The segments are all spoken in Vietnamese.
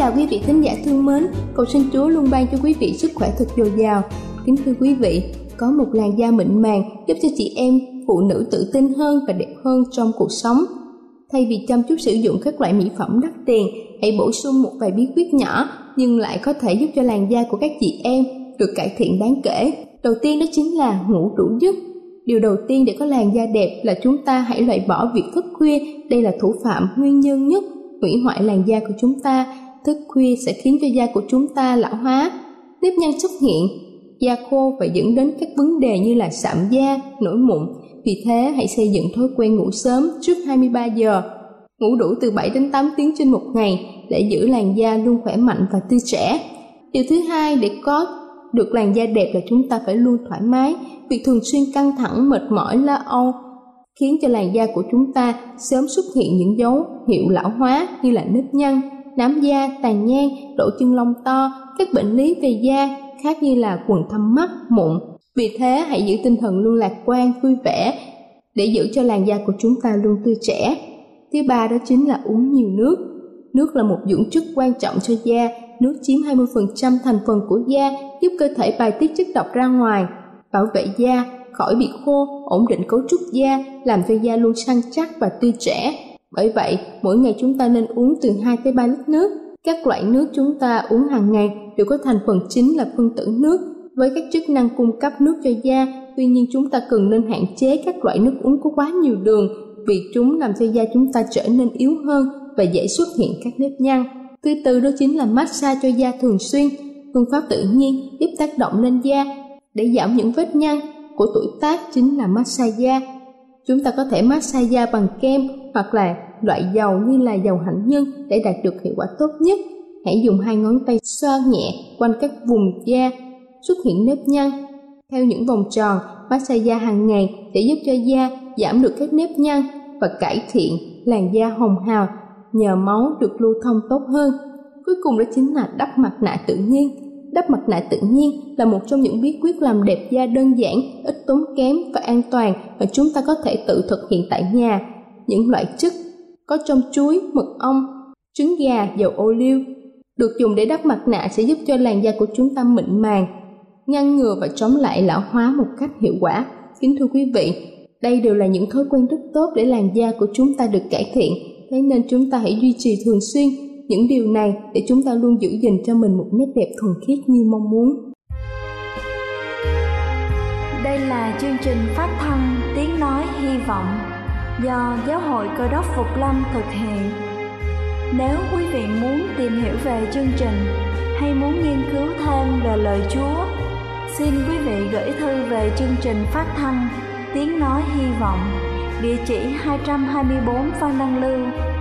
Chào quý vị thính giả thương mến, cầu xin Chúa luôn ban cho quý vị sức khỏe thật dồi dào. Kính thưa quý vị, có một làn da mịn màng giúp cho chị em, phụ nữ tự tin hơn và đẹp hơn trong cuộc sống. Thay vì chăm chút sử dụng các loại mỹ phẩm đắt tiền, hãy bổ sung một vài bí quyết nhỏ nhưng lại có thể giúp cho làn da của các chị em được cải thiện đáng kể. Đầu tiên đó chính là ngủ đủ giấc. Điều đầu tiên để có làn da đẹp là chúng ta hãy loại bỏ việc thức khuya, đây là thủ phạm nguyên nhân nhất hủy hoại làn da của chúng ta thức khuya sẽ khiến cho da của chúng ta lão hóa, nếp nhăn xuất hiện, da khô và dẫn đến các vấn đề như là sạm da, nổi mụn. Vì thế, hãy xây dựng thói quen ngủ sớm trước 23 giờ. Ngủ đủ từ 7 đến 8 tiếng trên một ngày để giữ làn da luôn khỏe mạnh và tươi trẻ. Điều thứ hai để có được làn da đẹp là chúng ta phải luôn thoải mái. Việc thường xuyên căng thẳng, mệt mỏi, lo âu khiến cho làn da của chúng ta sớm xuất hiện những dấu hiệu lão hóa như là nếp nhăn, nám da, tàn nhang, lỗ chân lông to, các bệnh lý về da khác như là quầng thâm mắt, mụn. Vì thế hãy giữ tinh thần luôn lạc quan, vui vẻ để giữ cho làn da của chúng ta luôn tươi trẻ. Thứ ba đó chính là uống nhiều nước. Nước là một dưỡng chất quan trọng cho da, nước chiếm 20% thành phần của da, giúp cơ thể bài tiết chất độc ra ngoài, bảo vệ da khỏi bị khô, ổn định cấu trúc da, làm cho da luôn săn chắc và tươi trẻ. Bởi vậy, mỗi ngày chúng ta nên uống từ 2 tới 3 lít nước. Các loại nước chúng ta uống hàng ngày đều có thành phần chính là phân tử nước với các chức năng cung cấp nước cho da. Tuy nhiên chúng ta cần nên hạn chế các loại nước uống có quá nhiều đường vì chúng làm cho da chúng ta trở nên yếu hơn và dễ xuất hiện các nếp nhăn. Thứ tư đó chính là massage cho da thường xuyên. Phương pháp tự nhiên giúp tác động lên da để giảm những vết nhăn của tuổi tác chính là massage da. Chúng ta có thể massage da bằng kem hoặc là loại dầu như là dầu hạnh nhân để đạt được hiệu quả tốt nhất. Hãy dùng hai ngón tay xoa nhẹ quanh các vùng da, xuất hiện nếp nhăn theo những vòng tròn, massage da hàng ngày sẽ giúp cho da giảm được các nếp nhăn và cải thiện làn da hồng hào nhờ máu được lưu thông tốt hơn. Cuối cùng đó chính là đắp mặt nạ tự nhiên. Đắp mặt nạ tự nhiên là một trong những bí quyết làm đẹp da đơn giản, ít tốn kém và an toàn mà chúng ta có thể tự thực hiện tại nhà những loại chất có trong chuối, mật ong, trứng gà, dầu ô liu được dùng để đắp mặt nạ sẽ giúp cho làn da của chúng ta mịn màng, ngăn ngừa và chống lại lão hóa một cách hiệu quả. Kính thưa quý vị, đây đều là những thói quen rất tốt để làn da của chúng ta được cải thiện, thế nên chúng ta hãy duy trì thường xuyên những điều này để chúng ta luôn giữ gìn cho mình một nét đẹp thuần khiết như mong muốn. Đây là chương trình phát thanh Tiếng Nói Hy Vọng do Giáo hội Cơ đốc Phục Lâm thực hiện. Nếu quý vị muốn tìm hiểu về chương trình hay muốn nghiên cứu thêm về lời Chúa, xin quý vị gửi thư về chương trình phát thanh Tiếng Nói Hy Vọng, địa chỉ 224 Phan Đăng Lưu,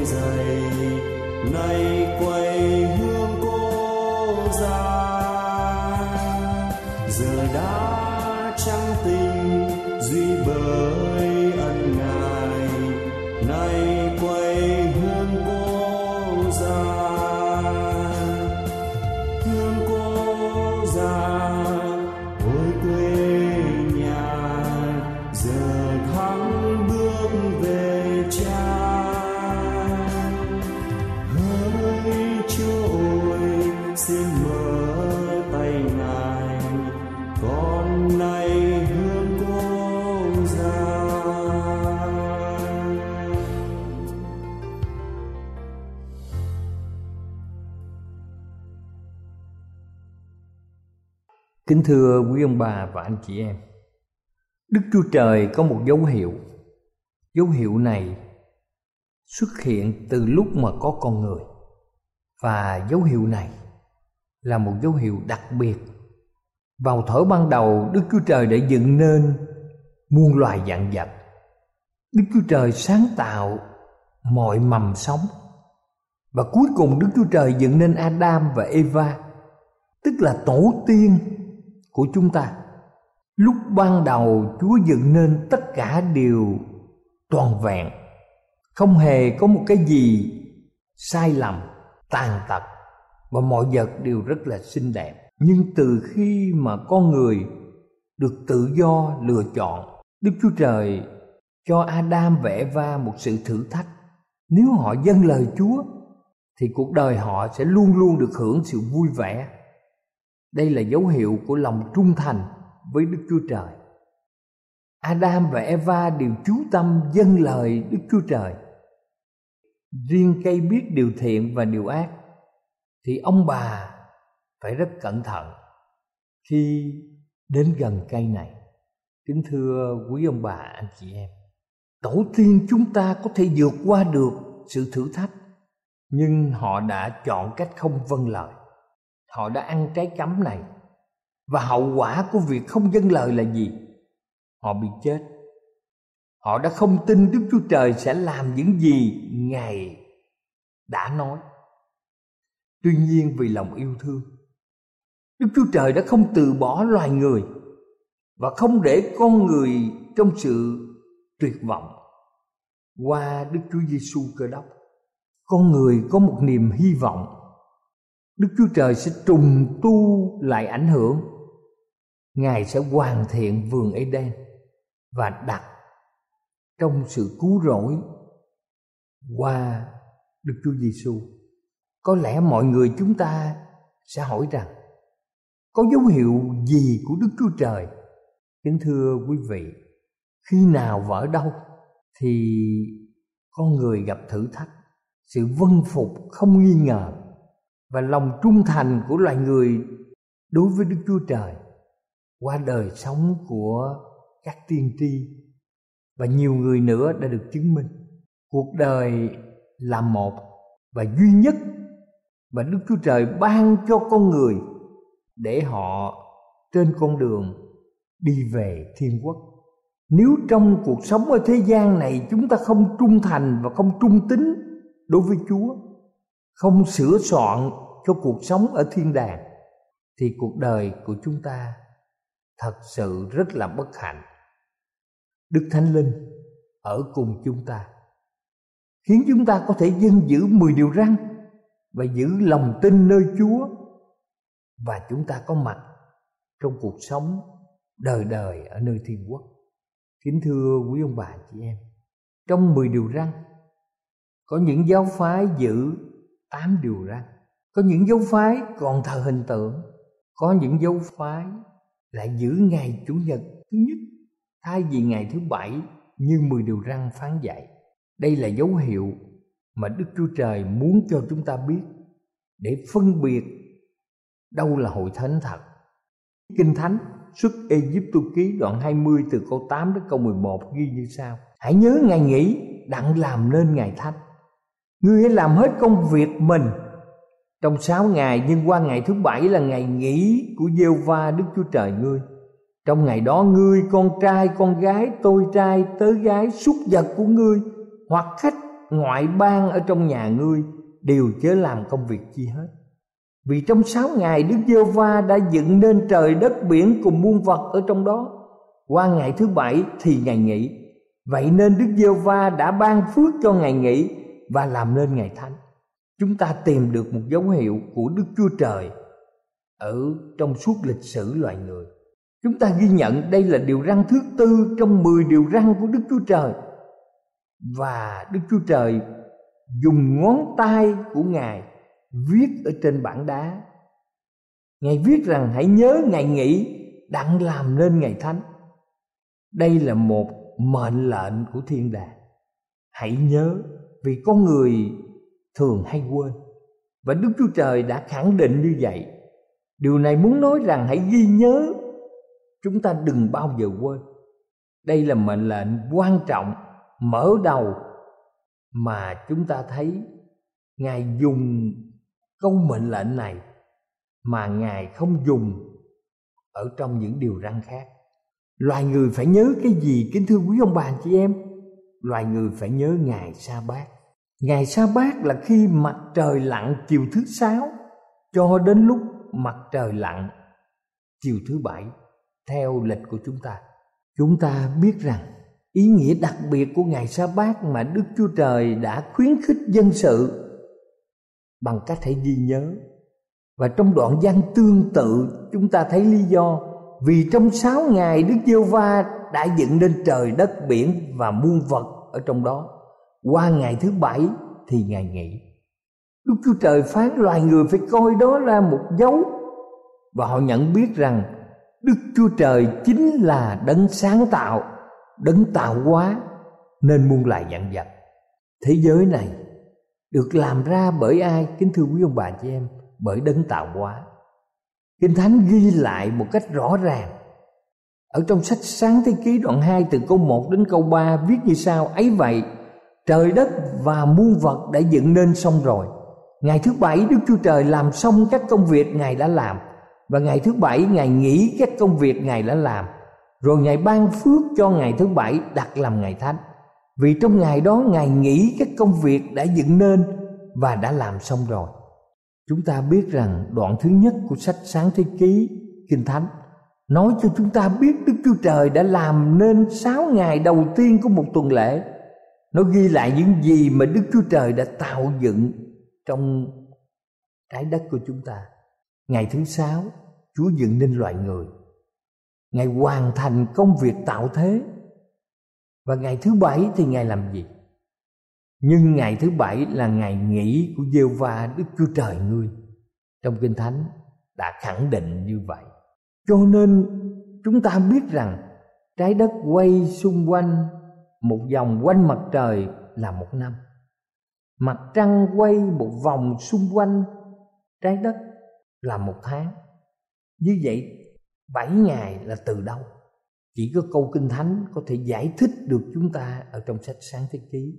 đôi giày nay quay hương cô ra. Giờ đã trắng tình duy bờ Kính thưa quý ông bà và anh chị em, Đức Chúa Trời có một dấu hiệu. Dấu hiệu này xuất hiện từ lúc mà có con người. Và dấu hiệu này là một dấu hiệu đặc biệt. Vào thở ban đầu, Đức Chúa Trời đã dựng nên muôn loài dạng vật. Đức Chúa Trời sáng tạo mọi mầm sống. Và cuối cùng Đức Chúa Trời dựng nên Adam và Eva, Tức là tổ tiên của chúng ta. Lúc ban đầu chúa dựng nên tất cả đều toàn vẹn, không hề có một cái gì sai lầm, tàn tật, và mọi vật đều rất là xinh đẹp. Nhưng từ khi mà con người được tự do lựa chọn, đức chúa trời cho adam và eva một sự thử thách. Nếu họ dâng lời chúa, thì cuộc đời họ sẽ luôn luôn được hưởng sự vui vẻ đây là dấu hiệu của lòng trung thành với Đức Chúa Trời. Adam và Eva đều chú tâm dâng lời Đức Chúa Trời. Riêng cây biết điều thiện và điều ác thì ông bà phải rất cẩn thận khi đến gần cây này. Kính thưa quý ông bà anh chị em, tổ tiên chúng ta có thể vượt qua được sự thử thách nhưng họ đã chọn cách không vâng lời họ đã ăn trái cấm này. Và hậu quả của việc không dâng lời là gì? Họ bị chết. Họ đã không tin đức chúa trời sẽ làm những gì ngài đã nói. Tuy nhiên vì lòng yêu thương, đức chúa trời đã không từ bỏ loài người và không để con người trong sự tuyệt vọng. Qua đức chúa giêsu cơ đốc, con người có một niềm hy vọng đức chúa trời sẽ trùng tu lại ảnh hưởng. Ngài sẽ hoàn thiện vườn eden và đặt trong sự cứu rỗi qua đức chúa giêsu có lẽ mọi người chúng ta sẽ hỏi rằng, có dấu hiệu gì của đức chúa trời? Kính thưa quý vị, khi nào và ở đâu thì con người gặp thử thách. Sự vân phục không nghi ngờ và lòng trung thành của loài người đối với đức chúa trời qua đời sống của các tiên tri. Và nhiều người nữa đã được chứng minh. Cuộc đời là một và duy nhất và đức chúa trời ban cho con người để họ trên con đường đi về thiên quốc. Nếu trong cuộc sống ở thế gian này chúng ta không trung thành và không trung tín đối với chúa không sửa soạn cho cuộc sống ở thiên đàng thì cuộc đời của chúng ta thật sự rất là bất hạnh đức thánh linh ở cùng chúng ta khiến chúng ta có thể dân giữ 10 điều răn và giữ lòng tin nơi Chúa và chúng ta có mặt trong cuộc sống đời đời ở nơi thiên quốc. Kính thưa quý ông bà chị em, trong 10 điều răn có những giáo phái giữ tám điều răn, có những dấu phái còn thờ hình tượng, có những dấu phái lại giữ ngày chủ nhật thứ nhất thay vì ngày thứ bảy như 10 điều răn phán dạy. Đây là dấu hiệu mà Đức Chúa Trời muốn cho chúng ta biết để phân biệt đâu là hội thánh thật. Kinh Thánh xuất Ê Egypto ký đoạn 20 từ câu 8 đến câu 11 ghi như sau: Hãy nhớ ngày nghỉ đặng làm nên ngày thánh. Ngươi hãy làm hết công việc mình. Trong sáu ngày, nhưng qua ngày thứ bảy là ngày nghỉ của giêsu va Đức Chúa Trời ngươi. Trong ngày đó, ngươi, con trai, con gái, tôi trai, tớ gái, súc vật của ngươi, hoặc khách, ngoại bang ở trong nhà ngươi, đều chớ làm công việc chi hết. Vì trong sáu ngày, Đức giê va đã dựng nên trời đất biển cùng muôn vật ở trong đó. Qua ngày thứ bảy thì ngày nghỉ. Vậy nên Đức giê va đã ban phước cho ngày nghỉ và làm nên ngày thánh chúng ta tìm được một dấu hiệu của Đức Chúa Trời ở trong suốt lịch sử loài người chúng ta ghi nhận đây là điều răn thứ tư trong mười điều răn của Đức Chúa Trời và Đức Chúa Trời dùng ngón tay của Ngài viết ở trên bảng đá. Ngài viết rằng, hãy nhớ ngày nghỉ đặng làm nên ngày thánh. Đây là một mệnh lệnh của thiên đàng. Hãy nhớ vì con người thường hay quên. Và Đức Chúa Trời đã khẳng định như vậy. Điều này muốn nói rằng hãy ghi nhớ, chúng ta đừng bao giờ quên. Đây là mệnh lệnh quan trọng, mở đầu mà chúng ta thấy ngài dùng câu mệnh lệnh này mà ngài không dùng ở trong những điều răn khác loài người phải nhớ cái gì, kính thưa quý ông bà chị em loài người phải nhớ ngày sa bát. Ngày sa bát là khi mặt trời lặn chiều thứ sáu cho đến lúc mặt trời lặn chiều thứ bảy, theo lịch của chúng ta. Chúng ta biết rằng ý nghĩa đặc biệt của ngày sa bát mà đức chúa trời đã khuyến khích dân sự bằng cách hãy ghi nhớ. Và trong đoạn văn tương tự, chúng ta thấy lý do vì trong sáu ngày đức giê va đã dựng nên trời đất, biển và muôn vật ở trong đó. Qua ngày thứ bảy thì ngày nghỉ. Đức chúa trời phán loài người phải coi đó là một dấu. Và họ nhận biết rằng đức chúa trời chính là đấng sáng tạo, đấng tạo hóa, nên muôn loài dặn vật. Thế giới này được làm ra bởi ai? Kính thưa quý ông bà chị em, bởi đấng tạo hóa. Kinh thánh ghi lại một cách rõ ràng ở trong sách sáng thế ký đoạn 2 từ câu 1 đến câu 3 viết như sau, ấy vậy, trời đất và muôn vật đã dựng nên xong rồi. Ngày thứ bảy đức chúa trời làm xong các công việc ngài đã làm, và ngày thứ bảy ngài nghỉ các công việc ngài đã làm. Rồi ngài ban phước cho ngày thứ bảy đặt làm ngày thánh. Vì trong ngày đó ngài nghỉ các công việc đã dựng nên và đã làm xong rồi. Chúng ta biết rằng đoạn thứ nhất của sách sáng thế ký, kinh thánh nói cho chúng ta biết đức chúa trời đã làm nên sáu ngày đầu tiên của một tuần lễ. Nó ghi lại những gì mà đức chúa trời đã tạo dựng trong trái đất của chúng ta. Ngày thứ sáu, chúa dựng nên loài người. Ngài hoàn thành công việc tạo thế. Và ngày thứ bảy thì ngài làm gì? Nhưng ngày thứ bảy là ngày nghỉ của Giê-va đức chúa trời ngươi. Trong kinh thánh đã khẳng định như vậy cho nên chúng ta biết rằng trái đất quay xung quanh một vòng quanh mặt trời là một năm. Mặt trăng quay một vòng xung quanh trái đất là một tháng. Như vậy, bảy ngày là từ đâu? Chỉ có câu kinh thánh có thể giải thích được chúng ta ở trong sách sáng thế ký.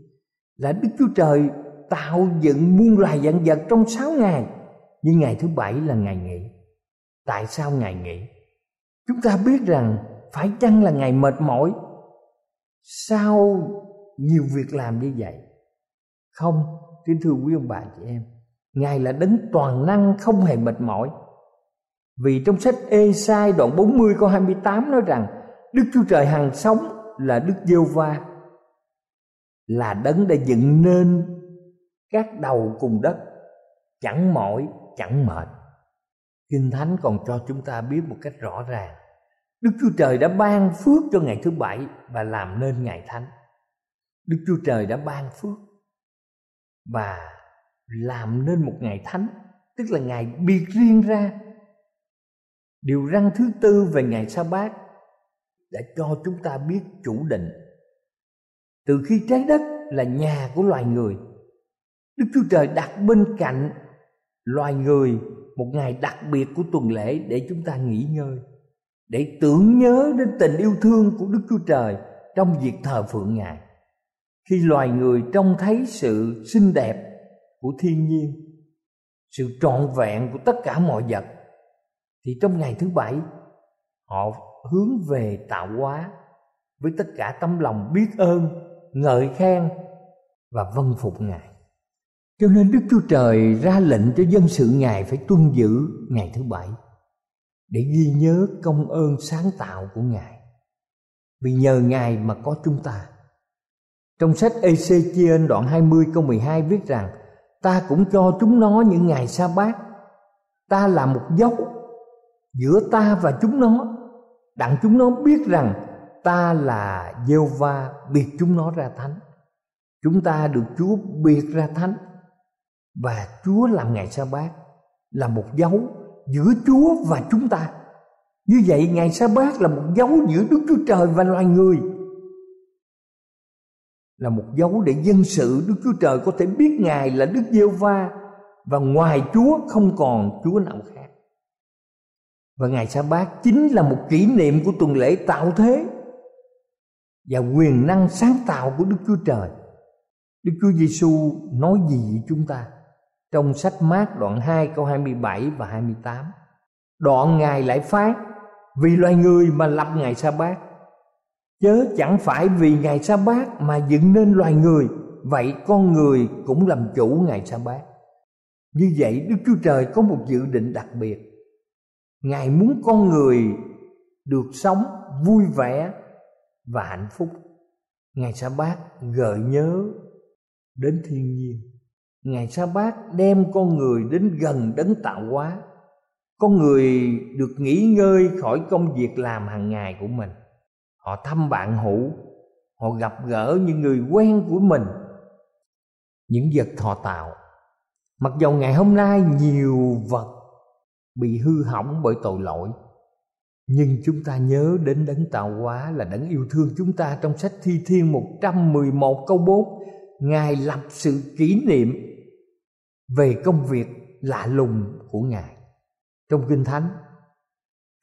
Là đức chúa trời tạo dựng muôn loài vạn vật trong sáu ngày. Nhưng ngày thứ bảy là ngày nghỉ. Tại sao ngày nghỉ? Chúng ta biết rằng phải chăng là ngày mệt mỏi? Sau nhiều việc làm như vậy? Không, kính thưa quý ông bà chị em, ngài là đấng toàn năng không hề mệt mỏi. Vì trong sách Ê-sai đoạn 40 câu 28 nói rằng, Đức Chúa Trời hằng sống là Đức Giêsu va là đấng đã dựng nên các đầu cùng đất, chẳng mỏi, chẳng mệt kinh thánh còn cho chúng ta biết một cách rõ ràng. Đức chúa trời đã ban phước cho ngày thứ bảy và làm nên ngày thánh. Đức chúa trời đã ban phước và làm nên một ngày thánh, tức là ngày biệt riêng ra. Điều răn thứ tư về ngày sa bát đã cho chúng ta biết chủ định. Từ khi trái đất là nhà của loài người, đức chúa trời đặt bên cạnh loài người một ngày đặc biệt của tuần lễ để chúng ta nghỉ ngơi, để tưởng nhớ đến tình yêu thương của đức chúa trời trong việc thờ phượng ngài. Khi loài người trông thấy sự xinh đẹp của thiên nhiên, sự trọn vẹn của tất cả mọi vật, thì trong ngày thứ bảy, họ hướng về tạo hóa với tất cả tấm lòng biết ơn, ngợi khen và vâng phục ngài cho nên đức chúa trời ra lệnh cho dân sự ngài phải tuân giữ ngày thứ bảy, để ghi nhớ công ơn sáng tạo của ngài. Vì nhờ ngài mà có chúng ta. Trong sách Ê-xê-chi-ên đoạn 20 câu 12 viết rằng, Ta cũng cho chúng nó những ngày sa bát. Ta là một dấu giữa ta và chúng nó. Đặng chúng nó biết rằng ta là giê va biệt chúng nó ra thánh. Chúng ta được Chúa biệt ra thánh. Và Chúa làm ngày sa bát, Là một dấu giữa Chúa và chúng ta Như vậy ngày sa bát là một dấu giữa Đức Chúa Trời và loài người là một dấu để dân sự Đức Chúa Trời có thể biết Ngài là Đức Giêsu va và ngoài Chúa không còn Chúa nào khác. Và ngày sa bát chính là một kỷ niệm của tuần lễ tạo thế và quyền năng sáng tạo của Đức Chúa Trời. Đức Chúa Giêsu nói gì với chúng ta? Trong sách Mát đoạn 2 câu 27 và 28. Đoạn Ngài lại phát vì loài người mà lập ngày sa bát. Chớ chẳng phải vì ngày sa bát mà dựng nên loài người, vậy con người cũng làm chủ ngày sa bát. Như vậy đức chúa trời có một dự định đặc biệt. Ngài muốn con người được sống vui vẻ và hạnh phúc. Ngày sa bát gợi nhớ đến thiên nhiên ngày sa bát đem con người đến gần đấng tạo hóa. Con người được nghỉ ngơi khỏi công việc làm hàng ngày của mình. Họ thăm bạn hữu, họ gặp gỡ những người quen của mình, những vật thọ tạo. Mặc dầu ngày hôm nay nhiều vật bị hư hỏng bởi tội lỗi, nhưng chúng ta nhớ đến đấng tạo hóa là đấng yêu thương chúng ta trong sách Thi Thiên 111 câu 4 Ngài lập sự kỷ niệm về công việc lạ lùng của Ngài. Trong Kinh Thánh,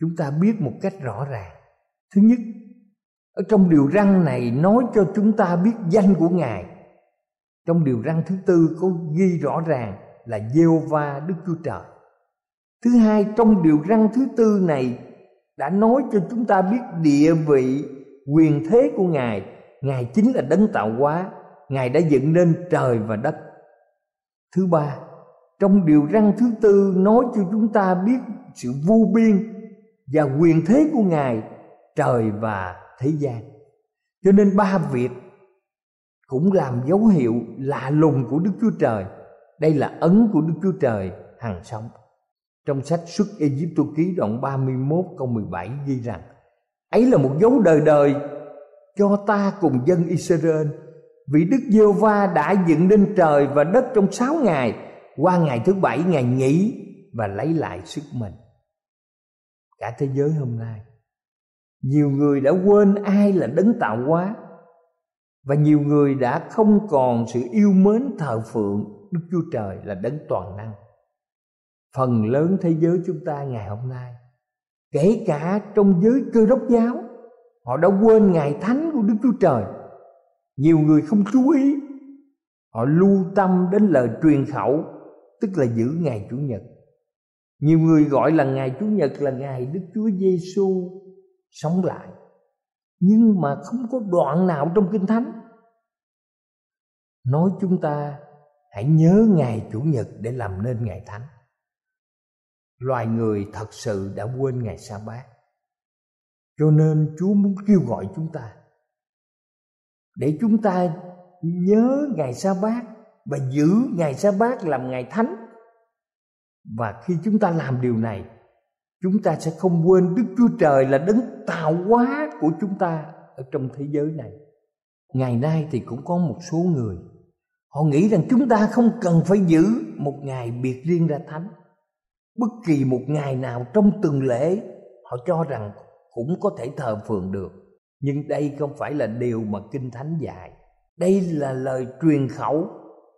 chúng ta biết một cách rõ ràng. Thứ nhất, ở trong điều răn này nói cho chúng ta biết danh của ngài. Trong điều răn thứ tư có ghi rõ ràng là giê va đức chúa trời. Thứ hai, trong điều răn thứ tư này đã nói cho chúng ta biết địa vị, quyền thế của ngài. Ngài chính là đấng tạo hóa. Ngài đã dựng nên trời và đất thứ ba, trong điều răn thứ tư nói cho chúng ta biết sự vô biên và quyền thế của ngài, trời và thế gian cho nên ba việc cũng làm dấu hiệu lạ lùng của Đức Chúa Trời. Đây là ấn của Đức Chúa Trời hằng sống. Trong sách xuất Egypto ký đoạn 31 câu 17 ghi rằng, ấy là một dấu đời đời cho ta cùng dân Israel vì Đức Giêsu va đã dựng nên trời và đất trong sáu ngày qua ngày thứ bảy ngày nghỉ và lấy lại sức mình cả thế giới hôm nay nhiều người đã quên ai là đấng tạo hóa và nhiều người đã không còn sự yêu mến thờ phượng Đức Chúa Trời là đấng toàn năng. Phần lớn thế giới chúng ta ngày hôm nay, kể cả trong giới cơ đốc giáo, họ đã quên ngày thánh của Đức Chúa Trời. Nhiều người không chú ý, họ lưu tâm đến lời truyền khẩu, tức là giữ ngày Chủ nhật. Nhiều người gọi là ngày Chủ nhật là ngày Đức Chúa Giêsu sống lại nhưng mà không có đoạn nào trong kinh thánh. Nói chúng ta hãy nhớ ngày chủ nhật để làm nên ngày thánh. Loài người thật sự đã quên ngày sa bát cho nên chúa muốn kêu gọi chúng ta để chúng ta nhớ ngày sa bát và giữ ngày sa bát làm ngày thánh và khi chúng ta làm điều này, chúng ta sẽ không quên Đức Chúa Trời là đấng tạo hóa của chúng ta ở trong thế giới này. Ngày nay thì cũng có một số người, họ nghĩ rằng chúng ta không cần phải giữ một ngày biệt riêng ra thánh. Bất kỳ một ngày nào trong tuần lễ, họ cho rằng cũng có thể thờ phượng được. Nhưng đây không phải là điều mà Kinh Thánh dạy. Đây là lời truyền khẩu,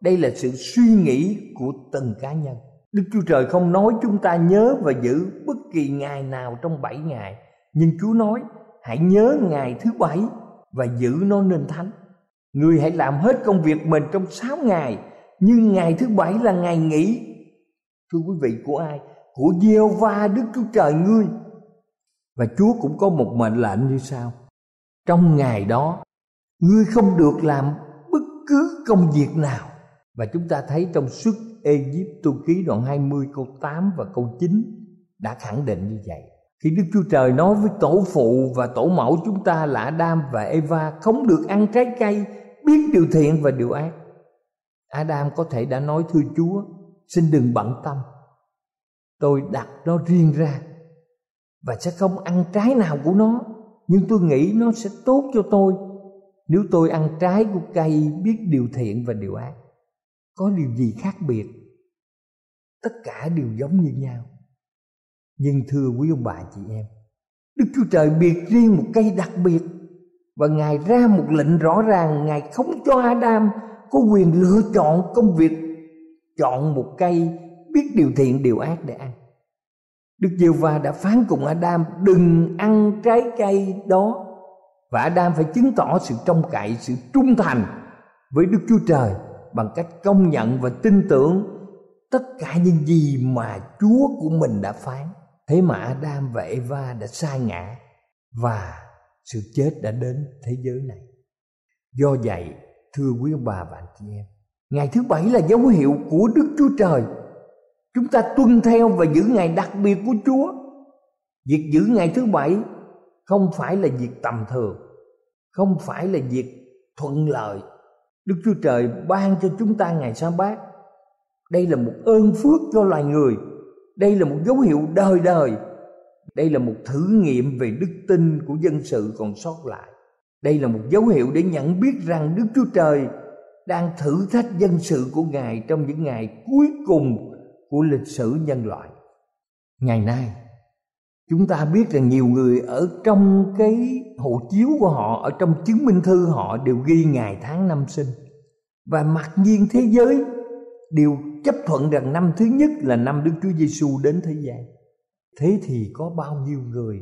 đây là sự suy nghĩ của từng cá nhân. Đức Chúa Trời không nói chúng ta nhớ và giữ bất kỳ ngày nào trong bảy ngày Nhưng Chúa nói hãy nhớ ngày thứ bảy và giữ nó nên thánh Người hãy làm hết công việc mình trong sáu ngày Nhưng ngày thứ bảy là ngày nghỉ Thưa quý vị của ai? Của gieo va Đức Chúa Trời ngươi Và Chúa cũng có một mệnh lệnh như sau trong ngày đó Ngươi không được làm bất cứ công việc nào Và chúng ta thấy trong suốt Ê Tu ký đoạn 20 câu 8 và câu 9 đã khẳng định như vậy. Khi Đức Chúa Trời nói với tổ phụ và tổ mẫu chúng ta là Adam và Eva không được ăn trái cây, biết điều thiện và điều ác. Adam có thể đã nói thưa Chúa, xin đừng bận tâm. Tôi đặt nó riêng ra và sẽ không ăn trái nào của nó, nhưng tôi nghĩ nó sẽ tốt cho tôi nếu tôi ăn trái của cây biết điều thiện và điều ác. Có điều gì khác biệt? Tất cả đều giống như nhau. Nhưng thưa quý ông bà chị em, đức chúa trời biệt riêng một cây đặc biệt và ngài ra một lệnh rõ ràng, ngài không cho adam có quyền lựa chọn công việc chọn một cây biết điều thiện, điều ác để ăn. Đức Giêsu va đã phán cùng Adam đừng ăn trái cây đó và Adam phải chứng tỏ sự trông cậy, sự trung thành với Đức Chúa Trời bằng cách công nhận và tin tưởng tất cả những gì mà Chúa của mình đã phán. Thế mà Adam và Eva đã sai ngã và sự chết đã đến thế giới này. Do vậy, thưa quý ông bà và anh chị em, ngày thứ bảy là dấu hiệu của Đức Chúa Trời. Chúng ta tuân theo và giữ ngày đặc biệt của Chúa. Việc giữ ngày thứ bảy không phải là việc tầm thường, không phải là việc thuận lợi Đức Chúa Trời ban cho chúng ta ngày sa bát. Đây là một ơn phước cho loài người. Đây là một dấu hiệu đời đời. Đây là một thử nghiệm về đức tin của dân sự còn sót lại. Đây là một dấu hiệu để nhận biết rằng Đức Chúa Trời đang thử thách dân sự của Ngài trong những ngày cuối cùng của lịch sử nhân loại. Ngày nay, chúng ta biết rằng nhiều người ở trong cái hộ chiếu của họ ở trong chứng minh thư họ đều ghi ngày tháng năm sinh và mặc nhiên thế giới đều chấp thuận rằng năm thứ nhất là năm Đức Chúa Giêsu đến thế gian. Thế thì có bao nhiêu người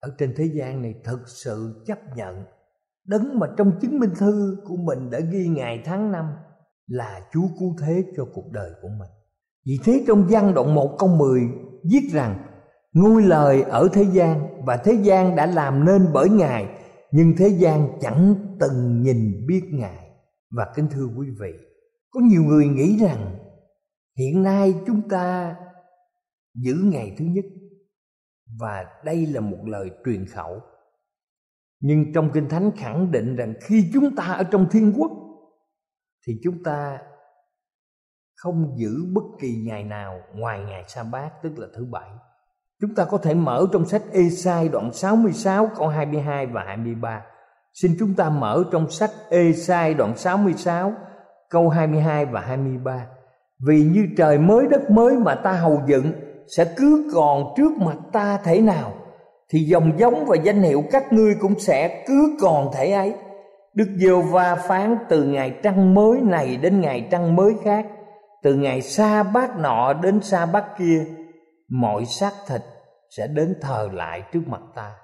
ở trên thế gian này thực sự chấp nhận đấng mà trong chứng minh thư của mình đã ghi ngày tháng năm là Chúa cứu thế cho cuộc đời của mình. Vì thế trong văn đoạn 1 câu 10 viết rằng, Ngôi lời ở thế gian và thế gian đã làm nên bởi Ngài, Nhưng thế gian chẳng từng nhìn biết Ngài. Và kính thưa quý vị, Có nhiều người nghĩ rằng, Hiện nay chúng ta giữ ngày thứ nhất Và đây là một lời truyền khẩu. Nhưng trong Kinh Thánh khẳng định rằng Khi chúng ta ở trong thiên quốc, thì chúng ta không giữ bất kỳ ngày nào ngoài ngày sa bát tức là thứ bảy. Chúng ta có thể mở trong sách Ê-sai đoạn 66 câu 22 và 23. Xin chúng ta mở trong sách Ê-sai đoạn 66 câu 22 và 23. Vì như trời mới đất mới mà ta hầu dựng sẽ cứ còn trước mặt ta thể nào thì dòng giống và danh hiệu các ngươi cũng sẽ cứ còn thể ấy. Đức Giêsu va phán từ ngày trăng mới này đến ngày trăng mới khác, từ ngày xa bát nọ đến xa bát kia, mọi xác thịt sẽ đến thờ lại trước mặt ta.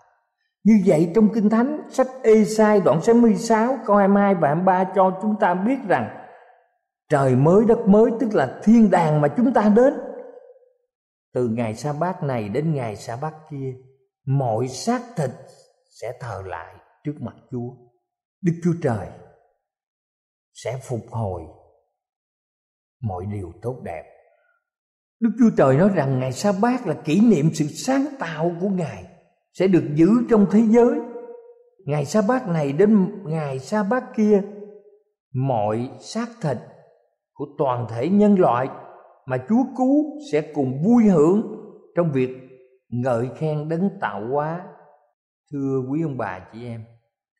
Như vậy trong Kinh Thánh, sách Ê-sai đoạn 66 câu 22 và 23 cho chúng ta biết rằng trời mới đất mới tức là thiên đàng mà chúng ta đến. Từ ngày sa bát này đến ngày sa bát kia, mọi xác thịt sẽ thờ lại trước mặt Chúa. Đức Chúa Trời sẽ phục hồi mọi điều tốt đẹp. Đức Chúa Trời nói rằng ngày sa bát là kỷ niệm sự sáng tạo của Ngài sẽ được giữ trong thế giới. Ngày sa bát này đến ngày sa bát kia, mọi xác thịt của toàn thể nhân loại mà Chúa cứu sẽ cùng vui hưởng trong việc ngợi khen đấng tạo hóa. Thưa quý ông bà chị em,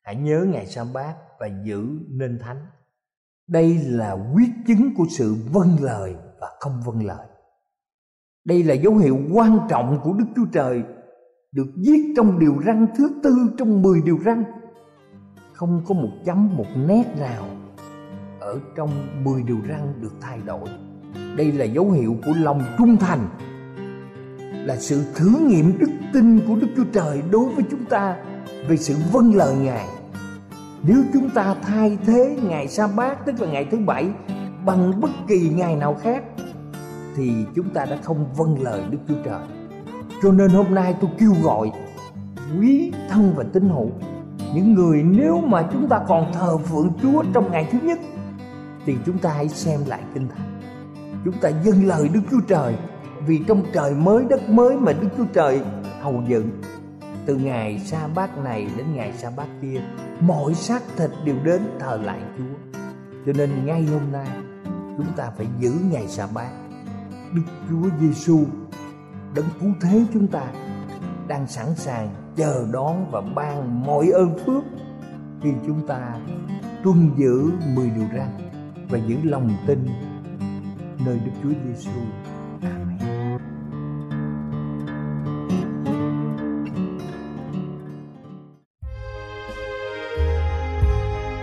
hãy nhớ ngày sa bát và giữ nên thánh. Đây là quyết chứng của sự vâng lời và không vâng lời. Đây là dấu hiệu quan trọng của Đức Chúa Trời được viết trong điều răn thứ tư trong mười điều răn. Không có một chấm, một nét nào ở trong mười điều răn được thay đổi. Đây là dấu hiệu của lòng trung thành, là sự thử nghiệm đức tin của Đức Chúa Trời đối với chúng ta về sự vâng lời Ngài. Nếu chúng ta thay thế ngày sa bát tức là ngày thứ bảy, bằng bất kỳ ngày nào khác, thì chúng ta đã không vâng lời Đức Chúa Trời. Cho nên hôm nay tôi kêu gọi quý thân và tín hữu, những người nếu mà chúng ta còn thờ phượng Chúa trong ngày thứ nhất, thì chúng ta hãy xem lại kinh thánh. Chúng ta dâng lời Đức Chúa Trời, vì trong trời mới, đất mới mà Đức Chúa Trời hầu dựng từ ngày sa bát này đến ngày sa bát kia, mọi xác thịt đều đến thờ lại Chúa cho nên ngay hôm nay, chúng ta phải giữ ngày sa bát Đức Chúa Giêsu đấng cứu thế chúng ta, đang sẵn sàng chờ đón và ban mọi ơn phước khi chúng ta tuân giữ mười điều răn và giữ lòng tin nơi Đức Chúa Giêsu.